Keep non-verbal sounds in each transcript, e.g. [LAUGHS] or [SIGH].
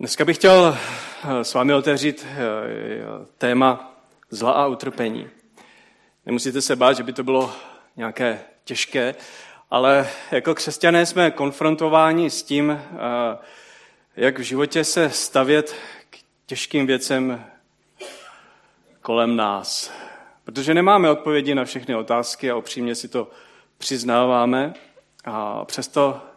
Dneska bych chtěl eh, s vámi otevřít eh, téma zla a utrpení. Nemusíte se bát, že by to bylo nějaké těžké, ale jako křesťané jsme konfrontováni s tím, eh, jak v životě se stavět k těžkým věcem kolem nás. Protože nemáme odpovědi na všechny otázky a opřímně si to přiznáváme. A přesto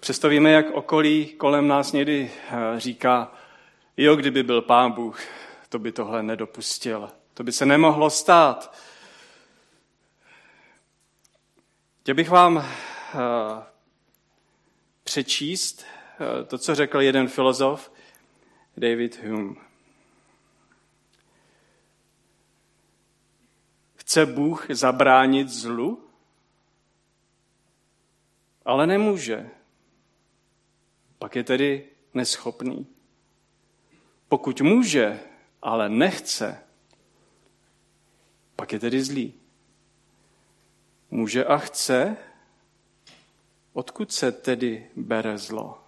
Přesto víme, jak okolí kolem nás někdy eh, říká, jo, kdyby byl pán Bůh, to by tohle nedopustil. To by se nemohlo stát. Chtěl bych vám eh, přečíst eh, to, co řekl jeden filozof, David Hume. Chce Bůh zabránit zlu? Ale nemůže pak je tedy neschopný. Pokud může, ale nechce, pak je tedy zlý. Může a chce, odkud se tedy bere zlo?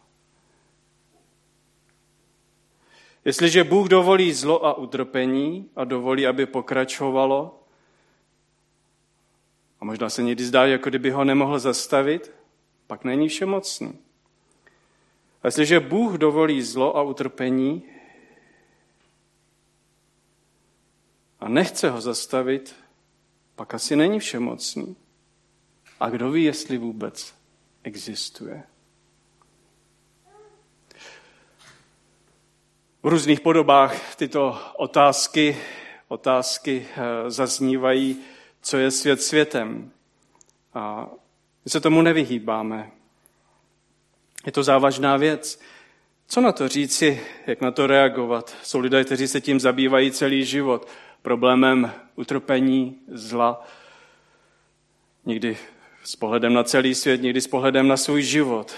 Jestliže Bůh dovolí zlo a utrpení a dovolí, aby pokračovalo, a možná se někdy zdá, jako kdyby ho nemohl zastavit, pak není všemocný. A jestliže Bůh dovolí zlo a utrpení a nechce ho zastavit, pak asi není všemocný. A kdo ví, jestli vůbec existuje? V různých podobách tyto otázky, otázky eh, zaznívají, co je svět světem. A my se tomu nevyhýbáme. Je to závažná věc. Co na to říci, jak na to reagovat? Jsou lidé, kteří se tím zabývají celý život, problémem utrpení, zla, někdy s pohledem na celý svět, někdy s pohledem na svůj život.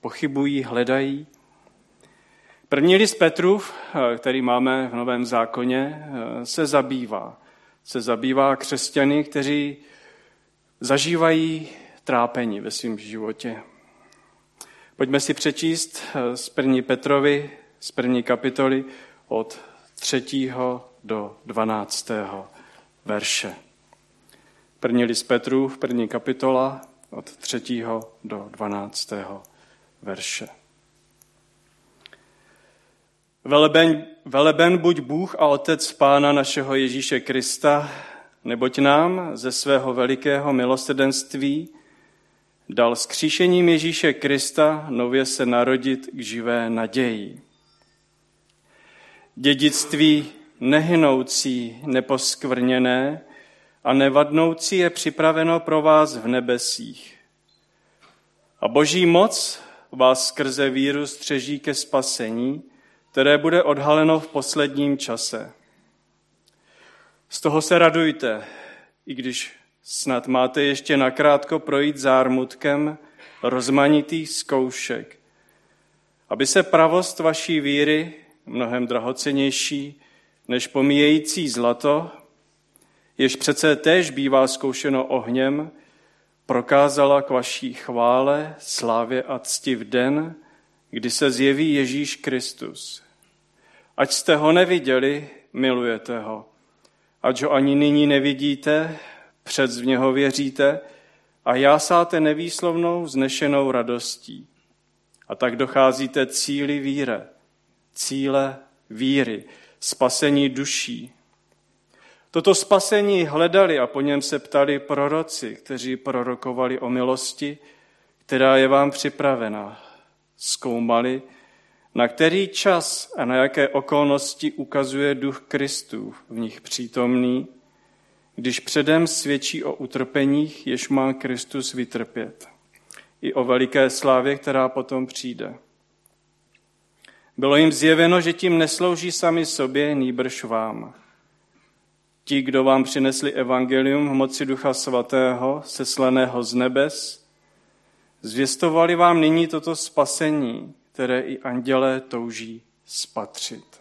Pochybují, hledají. První list Petrův, který máme v Novém zákoně, se zabývá. Se zabývá křesťany, kteří zažívají trápení ve svém životě. Pojďme si přečíst eh, z první Petrovi, z první kapitoly od 3. do 12. verše. První list Petru, první kapitola od 3. do 12. verše. Veleben, veleben buď Bůh a Otec Pána našeho Ježíše Krista, neboť nám ze svého velikého milosrdenství dal skříšením Ježíše Krista nově se narodit k živé naději. Dědictví nehynoucí, neposkvrněné a nevadnoucí je připraveno pro vás v nebesích. A boží moc vás skrze víru střeží ke spasení, které bude odhaleno v posledním čase. Z toho se radujte, i když Snad máte ještě nakrátko projít zármutkem rozmanitých zkoušek, aby se pravost vaší víry, mnohem drahocenější než pomíjející zlato, jež přece též bývá zkoušeno ohněm, prokázala k vaší chvále, slávě a cti v den, kdy se zjeví Ježíš Kristus. Ať jste ho neviděli, milujete ho. Ať ho ani nyní nevidíte, před v něho věříte a jásáte nevýslovnou znešenou radostí. A tak docházíte cíli víre, cíle víry, spasení duší. Toto spasení hledali a po něm se ptali proroci, kteří prorokovali o milosti, která je vám připravena. Zkoumali, na který čas a na jaké okolnosti ukazuje duch Kristův v nich přítomný když předem svědčí o utrpeních, jež má Kristus vytrpět, i o veliké slávě, která potom přijde. Bylo jim zjeveno, že tím neslouží sami sobě, nýbrž vám. Ti, kdo vám přinesli evangelium v moci Ducha Svatého, seslaného z nebes, zvěstovali vám nyní toto spasení, které i andělé touží spatřit.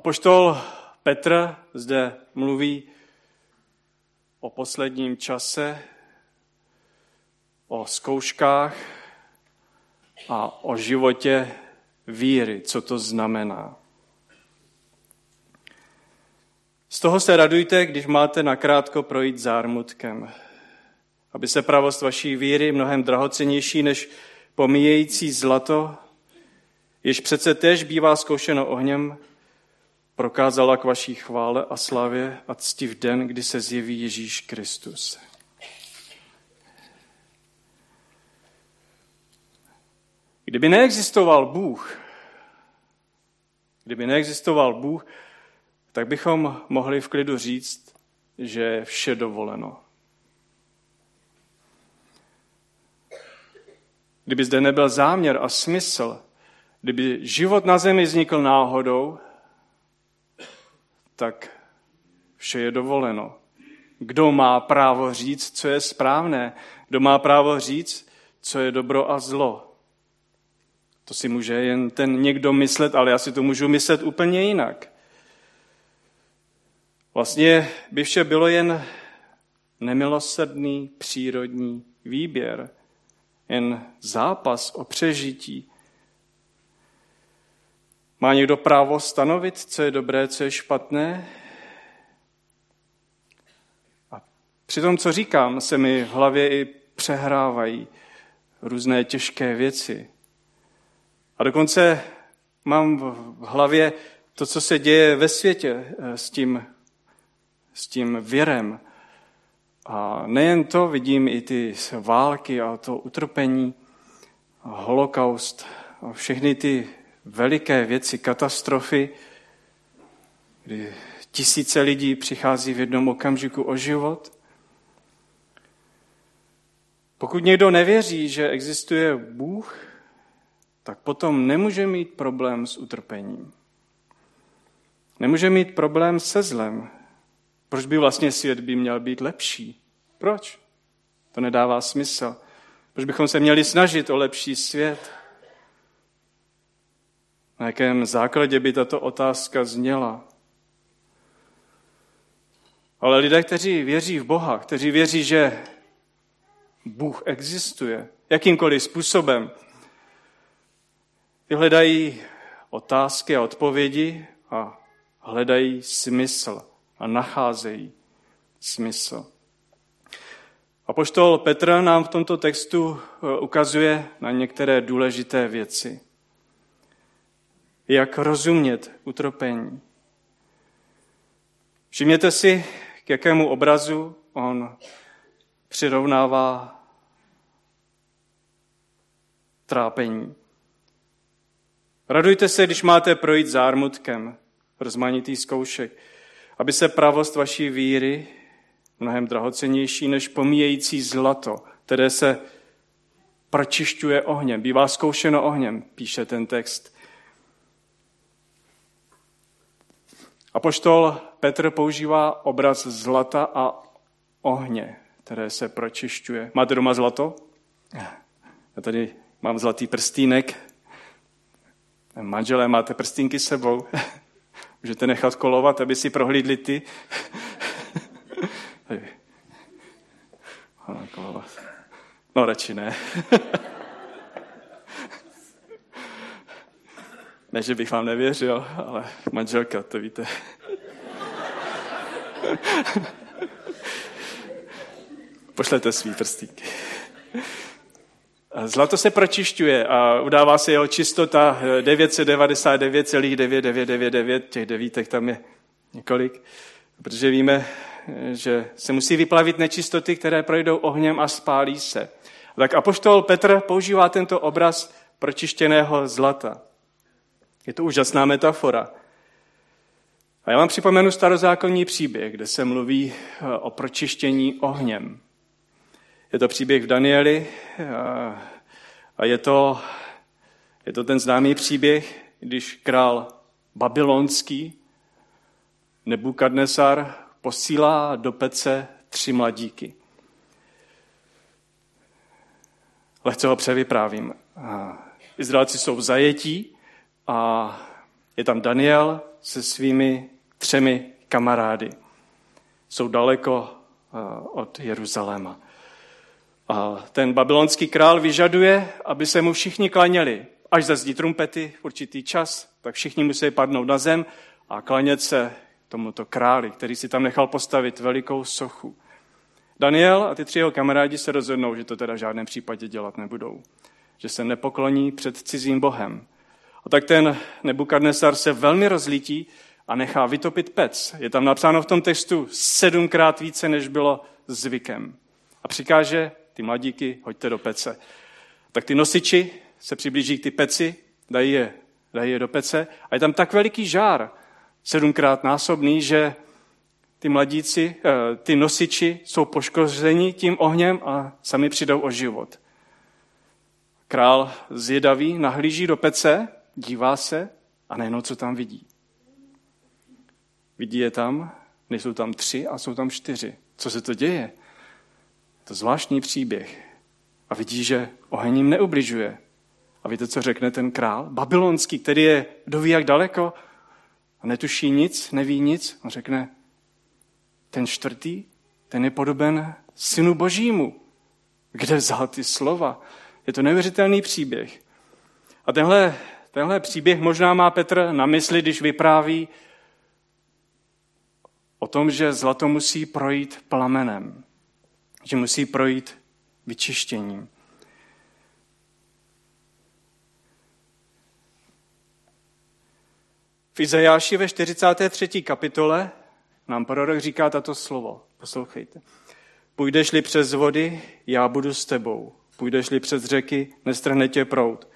Apoštol Petr zde mluví o posledním čase, o zkouškách a o životě víry, co to znamená. Z toho se radujte, když máte nakrátko projít zármutkem, aby se pravost vaší víry, mnohem drahocenější než pomíjející zlato, jež přece tež bývá zkoušeno ohněm, prokázala k vaší chvále a slavě a cti v den, kdy se zjeví Ježíš Kristus. Kdyby neexistoval Bůh, kdyby neexistoval Bůh, tak bychom mohli v klidu říct, že je vše dovoleno. Kdyby zde nebyl záměr a smysl, kdyby život na zemi vznikl náhodou, tak vše je dovoleno. Kdo má právo říct, co je správné? Kdo má právo říct, co je dobro a zlo? To si může jen ten někdo myslet, ale já si to můžu myslet úplně jinak. Vlastně by vše bylo jen nemilosrdný přírodní výběr, jen zápas o přežití. Má někdo právo stanovit, co je dobré, co je špatné? A při tom, co říkám, se mi v hlavě i přehrávají různé těžké věci. A dokonce mám v hlavě to, co se děje ve světě eh, s tím s tím věrem. A nejen to, vidím i ty války a to utrpení, holokaust a všechny ty veliké věci, katastrofy, kdy tisíce lidí přichází v jednom okamžiku o život. Pokud někdo nevěří, že existuje Bůh, tak potom nemůže mít problém s utrpením. Nemůže mít problém se zlem. Proč by vlastně svět by měl být lepší? Proč? To nedává smysl. Proč bychom se měli snažit o lepší svět? Na jakém základě by tato otázka zněla? Ale lidé, kteří věří v Boha, kteří věří, že Bůh existuje, jakýmkoliv způsobem, vyhledají otázky a odpovědi a hledají smysl a nacházejí smysl. A poštol Petr nám v tomto textu eh, ukazuje na některé důležité věci. Jak rozumět utropení. Všimněte si, k jakému obrazu on přirovnává trápení. Radujte se, když máte projít zármutkem rozmanitý zkoušek aby se pravost vaší víry, mnohem drahocenější než pomíjející zlato, které se pročišťuje ohněm, bývá zkoušeno ohněm, píše ten text. A poštol Petr používá obraz zlata a ohně, které se pročišťuje. Máte doma zlato? Já tady mám zlatý prstínek. Manželé, máte prstínky s sebou? [LAUGHS] Můžete nechat kolovat, aby si prohlídli ty. [LAUGHS] No, radši ne. [LAUGHS] ne, že bych vám nevěřil, ale manželka, to víte. Pošlete svý prstíky. Zlato se pročišťuje a udává se jeho čistota 999,9999, těch devítek tam je několik, protože víme, že se musí vyplavit nečistoty, které projdou ohněm a spálí se. Tak apoštol Petr používá tento obraz pročištěného zlata. Je to úžasná metafora. A já vám připomenu starozákonní příběh, kde se mluví o pročištění ohněm. Je to příběh v Danieli a je to, je to ten známý příběh, když král babylonský Nebukadnesar posílá do pece tři mladíky. Lehce ho převyprávím. Izraelci jsou v zajetí a je tam Daniel se svými třemi kamarády. Jsou daleko od Jeruzaléma. A ten babylonský král vyžaduje, aby se mu všichni klaněli. Až zazdí trumpety v určitý čas, tak všichni musí padnout na zem a klanět se tomuto králi, který si tam nechal postavit velikou sochu. Daniel a ty tři jeho kamarádi se rozhodnou, že to teda v žádném případě dělat nebudou. Že se nepokloní před cizím bohem. A tak ten Nebukadnesar se velmi rozlítí a nechá vytopit pec. Je tam napsáno v tom textu sedmkrát více, než bylo zvykem. A přikáže ty mladíky, hoďte do pece. Tak ty nosiči se přiblíží k ty peci, dají je, dají je do pece a je tam tak veliký žár, sedmkrát násobný, že ty mladíci, eh, ty nosiči jsou poškozeni tím ohněm a sami přijdou o život. Král zjedavý nahlíží do pece, dívá se a nejenom, co tam vidí. Vidí je tam, nejsou tam tři a jsou tam čtyři. Co se to děje? To zvláštní příběh. A vidí, že oheň jim neubližuje. A víte, co řekne ten král? Babylonský, který je, kdo ví jak daleko, a netuší nic, neví nic. On řekne, ten čtvrtý, ten je podoben synu božímu. Kde vzal ty slova? Je to neuvěřitelný příběh. A tenhle, tenhle příběh možná má Petr na mysli, když vypráví o tom, že zlato musí projít plamenem, že musí projít vyčištěním. V Izajáši ve 43. kapitole nám prorok říká tato slovo. Poslouchejte. Půjdeš-li přes vody, já budu s tebou. Půjdeš-li přes řeky, nestrhne tě prout.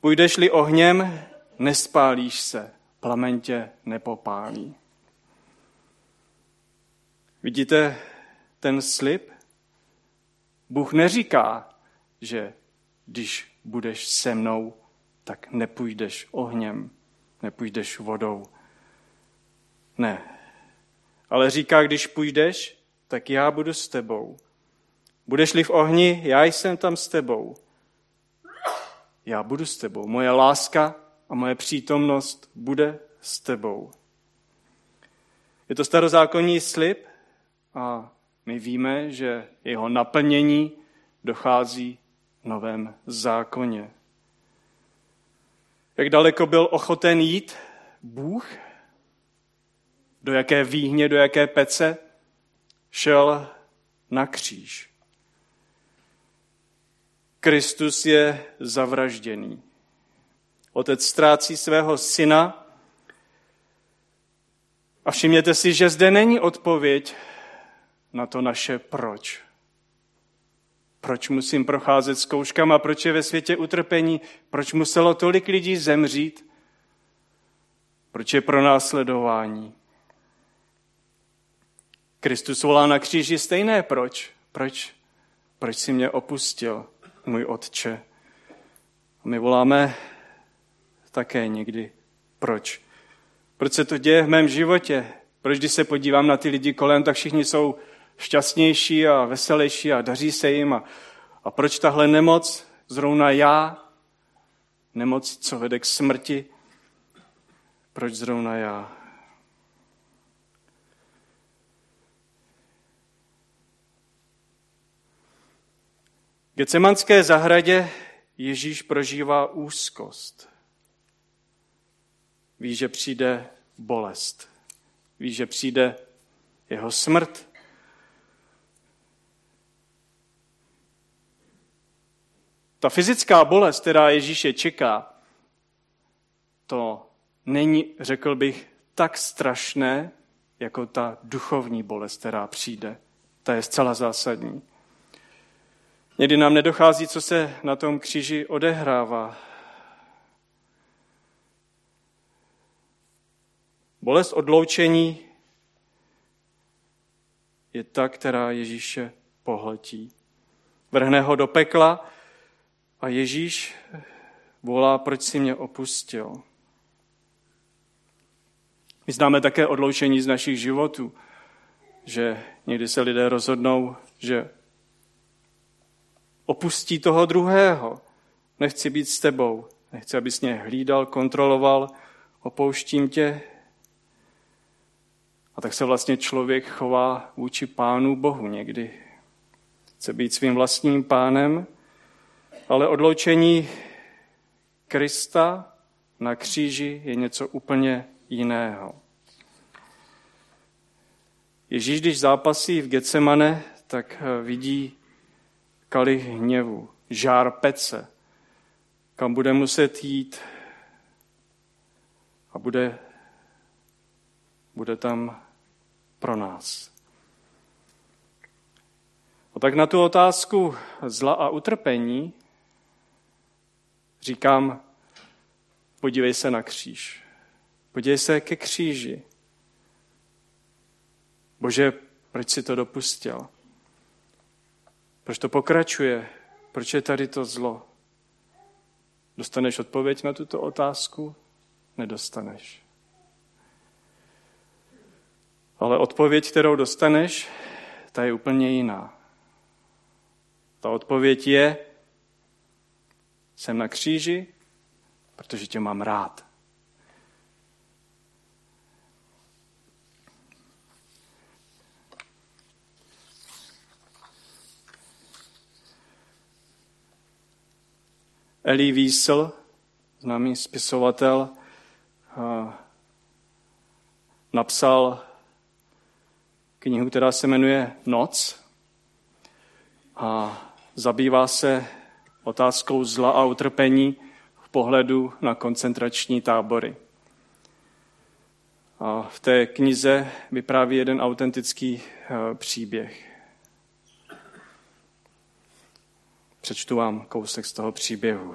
Půjdeš-li ohněm, nespálíš se, plamen tě nepopálí. Vidíte ten slib? Bůh neříká, že když budeš se mnou, tak nepůjdeš ohněm, nepůjdeš vodou. Ne. Ale říká, když půjdeš, tak já budu s tebou. Budeš-li v ohni, já jsem tam s tebou. Já budu s tebou. Moje láska a moje přítomnost bude s tebou. Je to starozákonní slib a my víme, že jeho naplnění dochází v novém zákoně. Jak daleko byl ochoten jít Bůh? Do jaké výhně, do jaké pece? Šel na kříž. Kristus je zavražděný. Otec ztrácí svého syna a všimněte si, že zde není odpověď na to naše proč. Proč musím procházet zkouškama, proč je ve světě utrpení, proč muselo tolik lidí zemřít, proč je pro následování. Kristus volá na kříži stejné proč. Proč? Proč si mě opustil, můj otče? A my voláme také někdy proč. Proč se to děje v mém životě? Proč, když se podívám na ty lidi kolem, tak všichni jsou šťastnější a veselější a daří se jim. A, a proč tahle nemoc, zrovna já, nemoc, co vede k smrti, proč zrovna já? Gecemanské zahradě Ježíš prožívá úzkost. Ví, že přijde bolest. Ví, že přijde jeho smrt. Ta fyzická bolest, která Ježíše čeká, to není, řekl bych, tak strašné, jako ta duchovní bolest, která přijde. Ta je zcela zásadní. Někdy nám nedochází, co se na tom kříži odehrává. Bolest odloučení je ta, která Ježíše pohltí. Vrhne ho do pekla a Ježíš volá, proč si mě opustil. My známe také odloučení z našich životů, že někdy se lidé rozhodnou, že opustí toho druhého. Nechci být s tebou, nechci, abys mě hlídal, kontroloval, opouštím tě. A tak se vlastně člověk chová vůči Pánu Bohu někdy. chce být svým vlastním pánem, ale odloučení Krista na kříži je něco úplně jiného. Ježíš, když zápasí v Getsemane, tak vidí kalich hněvu, žár pece, kam bude muset jít a bude, bude tam pro nás. A tak na tu otázku zla a utrpení říkám, podívej se na kříž. Podívej se ke kříži. Bože, proč si to dopustil? Proč to pokračuje? Proč je tady to zlo? Dostaneš odpověď na tuto otázku? Nedostaneš. Ale odpověď, kterou dostaneš, ta je úplně jiná. Ta odpověď je, jsem na kříži, protože tě mám rád. Elie Wiesel, známý spisovatel, napsal knihu, která se jmenuje Noc a zabývá se otázkou zla a utrpení v pohledu na koncentrační tábory. A v té knize vypráví jeden autentický eh, příběh. Přečtu vám kousek z toho příběhu.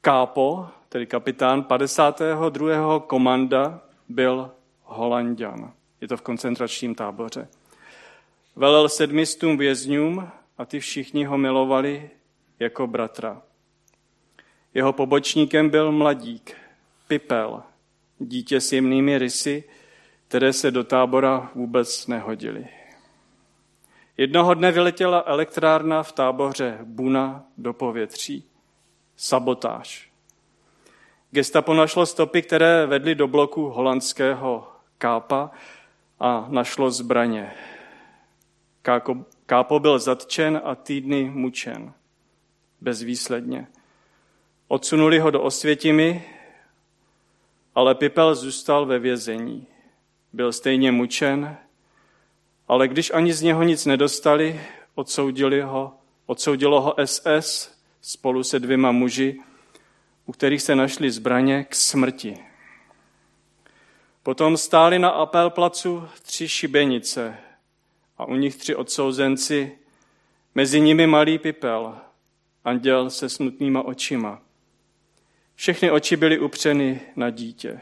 Kápo, tedy kapitán 52. komanda, byl Holandian. Je to v koncentračním táboře. Velel sedmistům vězňům a ty všichni ho milovali jako bratra. Jeho pobočníkem byl mladík, Pipel, dítě s jemnými rysy, které se do tábora vůbec nehodily. Jednoho dne vyletěla elektrárna v táboře Buna do povětří. Sabotáž. Gestapo našlo stopy, které vedly do bloku holandského kápa a našlo zbraně. Kápo byl zatčen a týdny mučen. Bezvýsledně. Odsunuli ho do Osvětimi, ale Pipel zůstal ve vězení. Byl stejně mučen, ale když ani z něho nic nedostali, odsoudili ho, odsoudilo ho SS spolu se dvěma muži, u kterých se našly zbraně k smrti. Potom stáli na apelplacu tři šibenice a u nich tři odsouzenci, mezi nimi malý pipel, anděl se smutnýma očima. Všechny oči byly upřeny na dítě.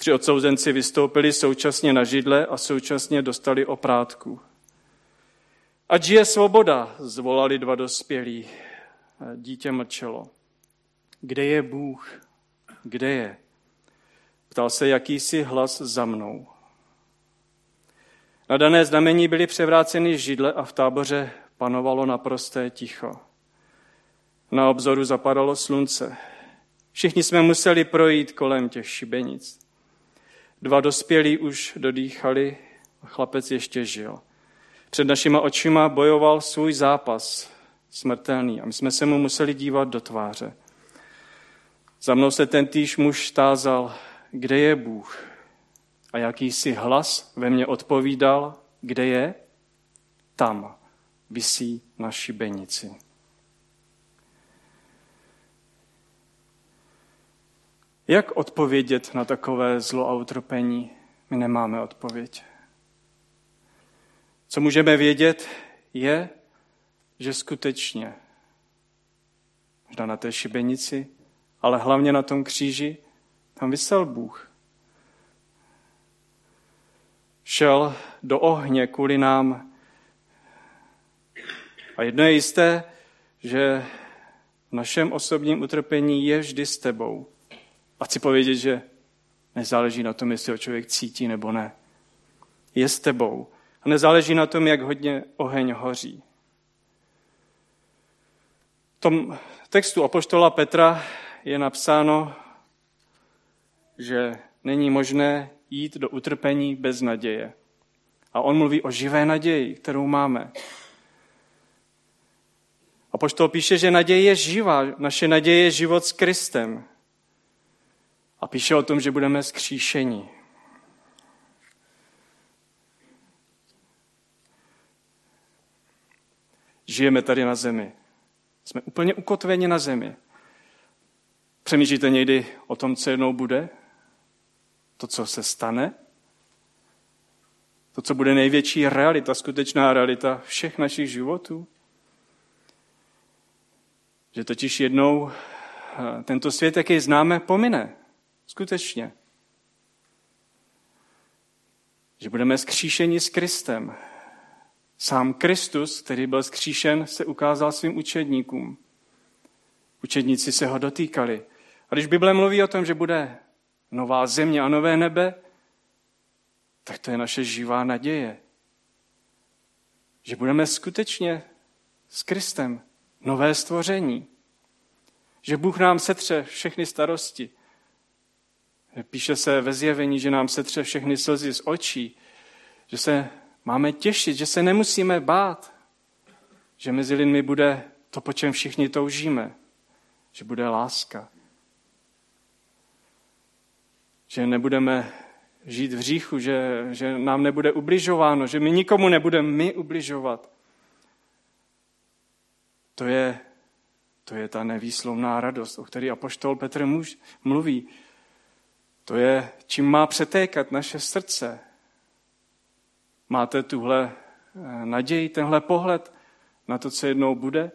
Tři odsouzenci vystoupili současně na židle a současně dostali oprátku. Ať je svoboda, zvolali dva dospělí. Dítě mlčelo. Kde je Bůh? Kde je? Ptal se jakýsi hlas za mnou. Na dané znamení byly převráceny židle a v táboře panovalo naprosté ticho. Na obzoru zapadalo slunce. Všichni jsme museli projít kolem těch šibenic. Dva dospělí už dodýchali, chlapec ještě žil. Před našima očima bojoval svůj zápas, smrtelný, a my jsme se mu museli dívat do tváře. Za mnou se ten týž muž tázal, kde je Bůh? A jakýsi hlas ve mně odpovídal, kde je? Tam visí na šibenici. Jak odpovědět na takové zlo a utrpení? My nemáme odpověď. Co můžeme vědět, je, že skutečně, možná na té šibenici, ale hlavně na tom kříži, tam vysel Bůh. Šel do ohně kvůli nám. A jedno je jisté, že v našem osobním utrpení je vždy s tebou. A chci povědět, že nezáleží na tom, jestli ho člověk cítí nebo ne. Je s tebou. A nezáleží na tom, jak hodně oheň hoří. V tom textu apoštola Petra je napsáno, že není možné jít do utrpení bez naděje. A on mluví o živé naději, kterou máme. A poštol píše, že naděje je živá, naše naděje je život s Kristem. A píše o tom, že budeme skříšeni. Žijeme tady na zemi. Jsme úplně ukotveni na zemi. Přemýšlíte někdy o tom, co jednou bude? To, co se stane? To, co bude největší realita, skutečná realita všech našich životů? Že totiž jednou eh, tento svět, jaký známe, pomine. Skutečně. Že budeme skříšeni s Kristem. Sám Kristus, který byl skříšen, se ukázal svým učedníkům. Učedníci se ho dotýkali. A když Bible mluví o tom, že bude nová země a nové nebe, tak to je naše živá naděje. Že budeme skutečně s Kristem nové stvoření. Že Bůh nám setře všechny starosti. Píše se ve zjevení, že nám setře všechny slzy z očí. Že se máme těšit, že se nemusíme bát. Že mezi lidmi bude to, po čem všichni toužíme. Že bude láska. Že nebudeme žít v říchu, že, že nám nebude ubližováno, že my nikomu nebudeme my ubližovat. To je, to je ta nevýslovná radost, o které apoštol Petr mluví. To je, čím má přetékat naše srdce. Máte tuhle eh, naději, tenhle pohled na to, co jednou bude?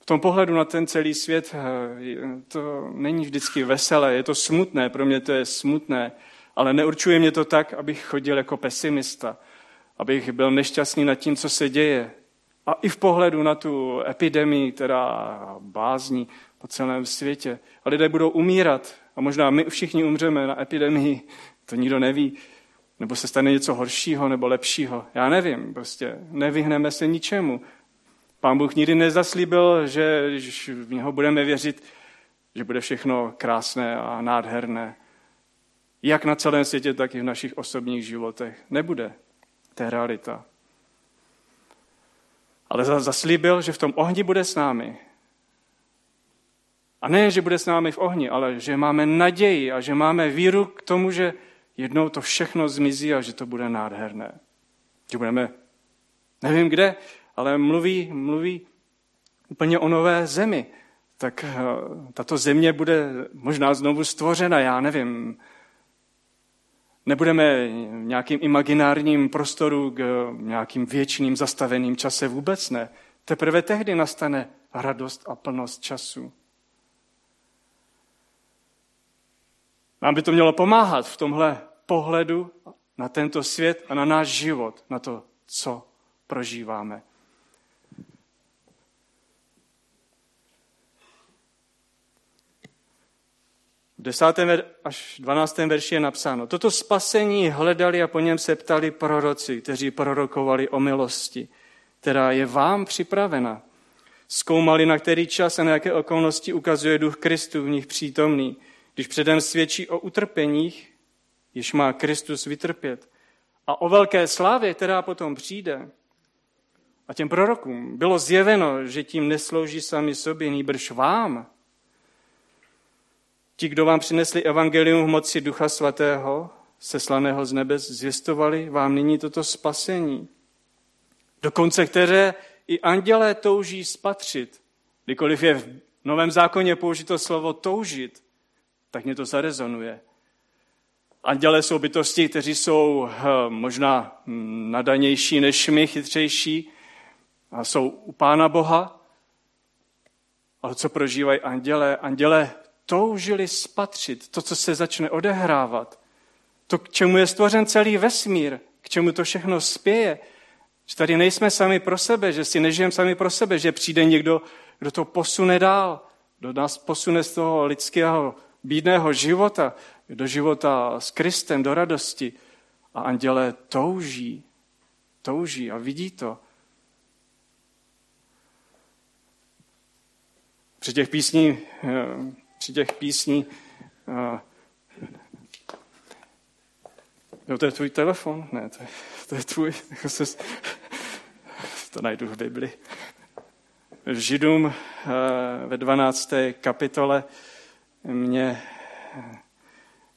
V tom pohledu na ten celý svět eh, to není vždycky veselé, je to smutné, pro mě to je smutné, ale neurčuje mě to tak, abych chodil jako pesimista, abych byl nešťastný nad tím, co se děje. A i v pohledu na tu epidemii, která bázní po celém světě. A lidé budou umírat. A možná my všichni umřeme na epidemii, to nikdo neví. Nebo se stane něco horšího nebo lepšího. Já nevím, prostě nevyhneme se ničemu. Pán Bůh nikdy nezaslíbil, že v něho budeme věřit, že bude všechno krásné a nádherné. Jak na celém světě, tak i v našich osobních životech. Nebude. To je realita. Ale zaslíbil, že v tom ohni bude s námi. A ne, že bude s námi v ohni, ale že máme naději a že máme víru k tomu, že jednou to všechno zmizí a že to bude nádherné. Že budeme, nevím kde, ale mluví, mluví úplně o nové zemi. Tak eh, tato země bude možná znovu stvořena, já nevím. Nebudeme v nějakým imaginárním prostoru k nějakým věčným zastaveným čase, vůbec ne. Teprve tehdy nastane radost a plnost času. Nám by to mělo pomáhat v tomhle pohledu na tento svět a na náš život, na to, co prožíváme. V 10. až 12. verši je napsáno, toto spasení hledali a po něm se ptali proroci, kteří prorokovali o milosti, která je vám připravena. Zkoumali, na který čas a na jaké okolnosti ukazuje duch Kristu v nich přítomný, když předem svědčí o utrpeních, již má Kristus vytrpět, a o velké slávě, která potom přijde. A těm prorokům bylo zjeveno, že tím neslouží sami sobě, nýbrž vám, Ti, kdo vám přinesli evangelium v moci Ducha Svatého, seslaného z nebes, zvěstovali vám nyní toto spasení. Dokonce které i andělé touží spatřit. Kdykoliv je v Novém zákoně použito slovo toužit, tak mě to zarezonuje. Andělé jsou bytosti, kteří jsou eh, možná nadanější než my, chytřejší, a jsou u Pána Boha. Ale co prožívají andělé? Andělé toužili spatřit to, co se začne odehrávat, to, k čemu je stvořen celý vesmír, k čemu to všechno spěje, že tady nejsme sami pro sebe, že si nežijeme sami pro sebe, že přijde někdo, kdo to posune dál, kdo nás posune z toho lidského bídného života do života s Kristem, do radosti. A andělé touží, touží a vidí to. Při těch písní při těch písní Jo, to je tvůj telefon? Ne, to je, to je tvůj. to najdu v Bibli. V Židům ve 12. kapitole mě,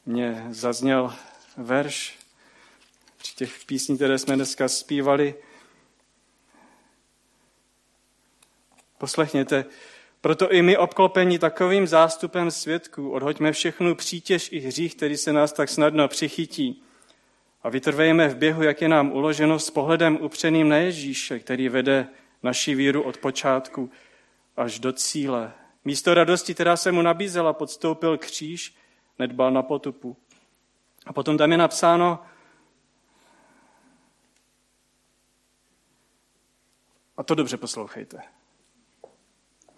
mě zazněl verš při těch písní, které jsme dneska zpívali. Poslechněte, proto i my obklopení takovým zástupem svědků odhoďme všechnu přítěž i hřích, který se nás tak snadno přichytí a vytrvejme v běhu, jak je nám uloženo, s pohledem upřeným na Ježíše, který vede naši víru od počátku až do cíle. Místo radosti, která se mu nabízela, podstoupil kříž, nedbal na potupu. A potom tam je napsáno, a to dobře poslouchejte.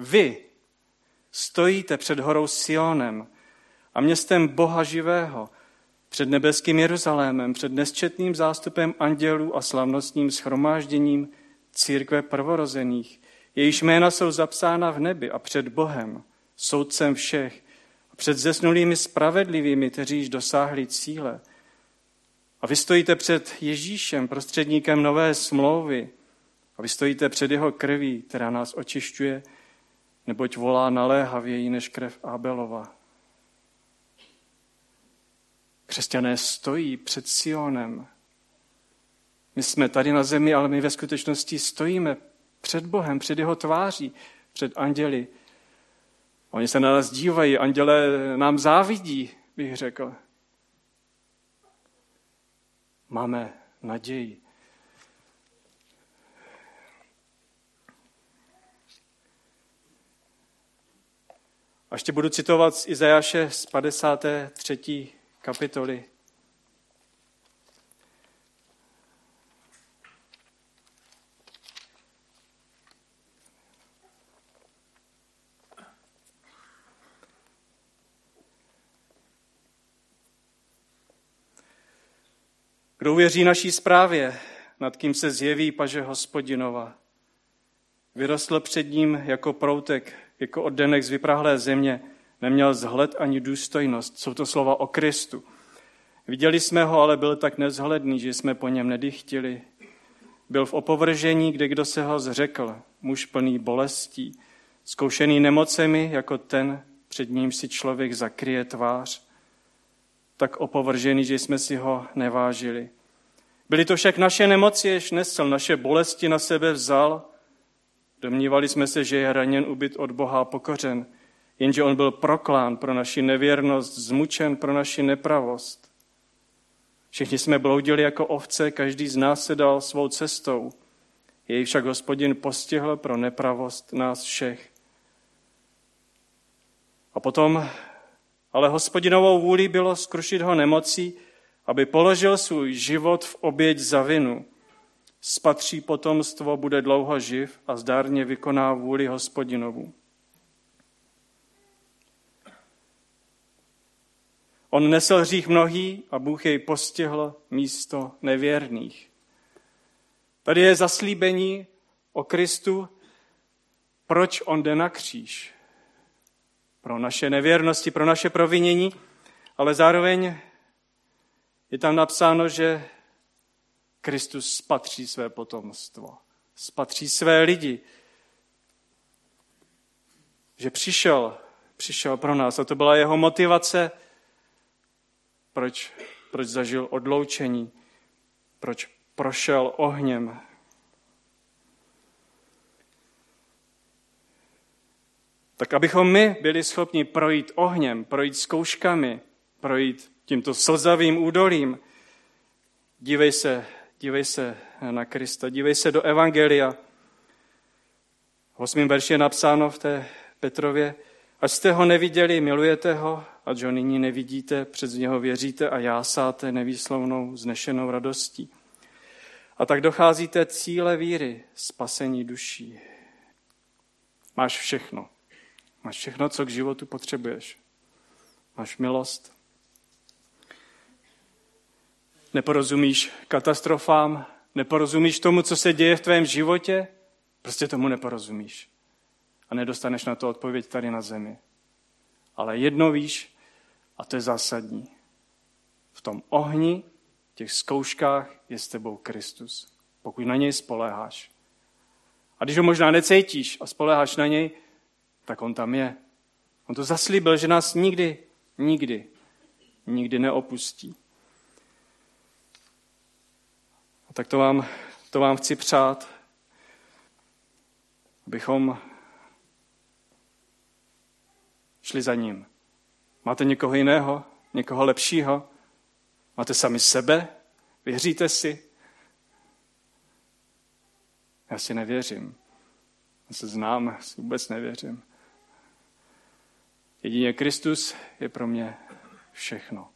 Vy stojíte před horou Sionem a městem Boha živého, před nebeským Jeruzalémem, před nesčetným zástupem andělů a slavnostním schromážděním církve prvorozených. Jejíž jména jsou zapsána v nebi a před Bohem, soudcem všech, a před zesnulými spravedlivými, kteří již dosáhli cíle. A vy stojíte před Ježíšem, prostředníkem nové smlouvy, a vy stojíte před jeho krví, která nás očišťuje, neboť volá naléhavěji než krev Abelova. Křesťané stojí před Sionem. My jsme tady na zemi, ale my ve skutečnosti stojíme před Bohem, před jeho tváří, před anděli. Oni se na nás dívají, anděle nám závidí, bych řekl. Máme naději. A ještě budu citovat z Izajaše z 53. kapitoly. Kdo uvěří naší zprávě, nad kým se zjeví paže hospodinova, vyrostl před ním jako proutek jako oddenek z vyprahlé země, neměl zhled ani důstojnost. Jsou to slova o Kristu. Viděli jsme ho, ale byl tak nezhledný, že jsme po něm nedychtili. Byl v opovržení, kde kdo se ho zřekl, muž plný bolestí, zkoušený nemocemi, jako ten, před ním si člověk zakryje tvář, tak opovržený, že jsme si ho nevážili. Byly to však naše nemoci, jež nesl, naše bolesti na sebe vzal Domnívali jsme se, že je raněn, ubyt od Boha a pokořen, jenže on byl proklán pro naši nevěrnost, zmučen pro naši nepravost. Všichni jsme bloudili jako ovce, každý z nás se dal svou cestou. Jej však hospodin postihl pro nepravost nás všech. A potom, ale hospodinovou vůli bylo skrušit ho nemocí, aby položil svůj život v oběť za vinu spatří potomstvo, bude dlouho živ a zdárně vykoná vůli hospodinovu. On nesl hřích mnohý a Bůh jej postihl místo nevěrných. Tady je zaslíbení o Kristu, proč on jde na kříž. Pro naše nevěrnosti, pro naše provinění, ale zároveň je tam napsáno, že Kristus spatří své potomstvo, spatří své lidi. Že přišel, přišel pro nás a to byla jeho motivace, proč, proč zažil odloučení, proč prošel ohněm. Tak abychom my byli schopni projít ohněm, projít zkouškami, projít tímto slzavým údolím, dívej se Dívej se na Krista, dívej se do Evangelia. V osmém verši je napsáno v té Petrově, Ať jste ho neviděli, milujete ho, ať ho nyní nevidíte, před něho věříte a jásáte nevýslovnou, znešenou radostí. A tak docházíte cíle víry, spasení duší. Máš všechno. Máš všechno, co k životu potřebuješ. Máš milost, neporozumíš katastrofám, neporozumíš tomu, co se děje v tvém životě, prostě tomu neporozumíš. A nedostaneš na to odpověď tady na zemi. Ale jedno víš, a to je zásadní. V tom ohni těch zkouškách je s tebou Kristus, pokud na něj spoléháš. A když ho možná necítíš a spoléháš na něj, tak on tam je. On to zaslíbil, že nás nikdy, nikdy, nikdy neopustí. A tak to vám, to vám chci přát, abychom šli za ním. Máte někoho jiného, někoho lepšího? Máte sami sebe? Věříte si? Já si nevěřím. Já se znám, si vůbec nevěřím. Jedině Kristus je pro mě všechno.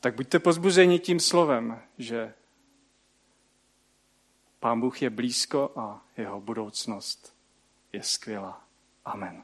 Tak buďte pozbuzeni tím slovem, že Pán Bůh je blízko a jeho budoucnost je skvělá. Amen.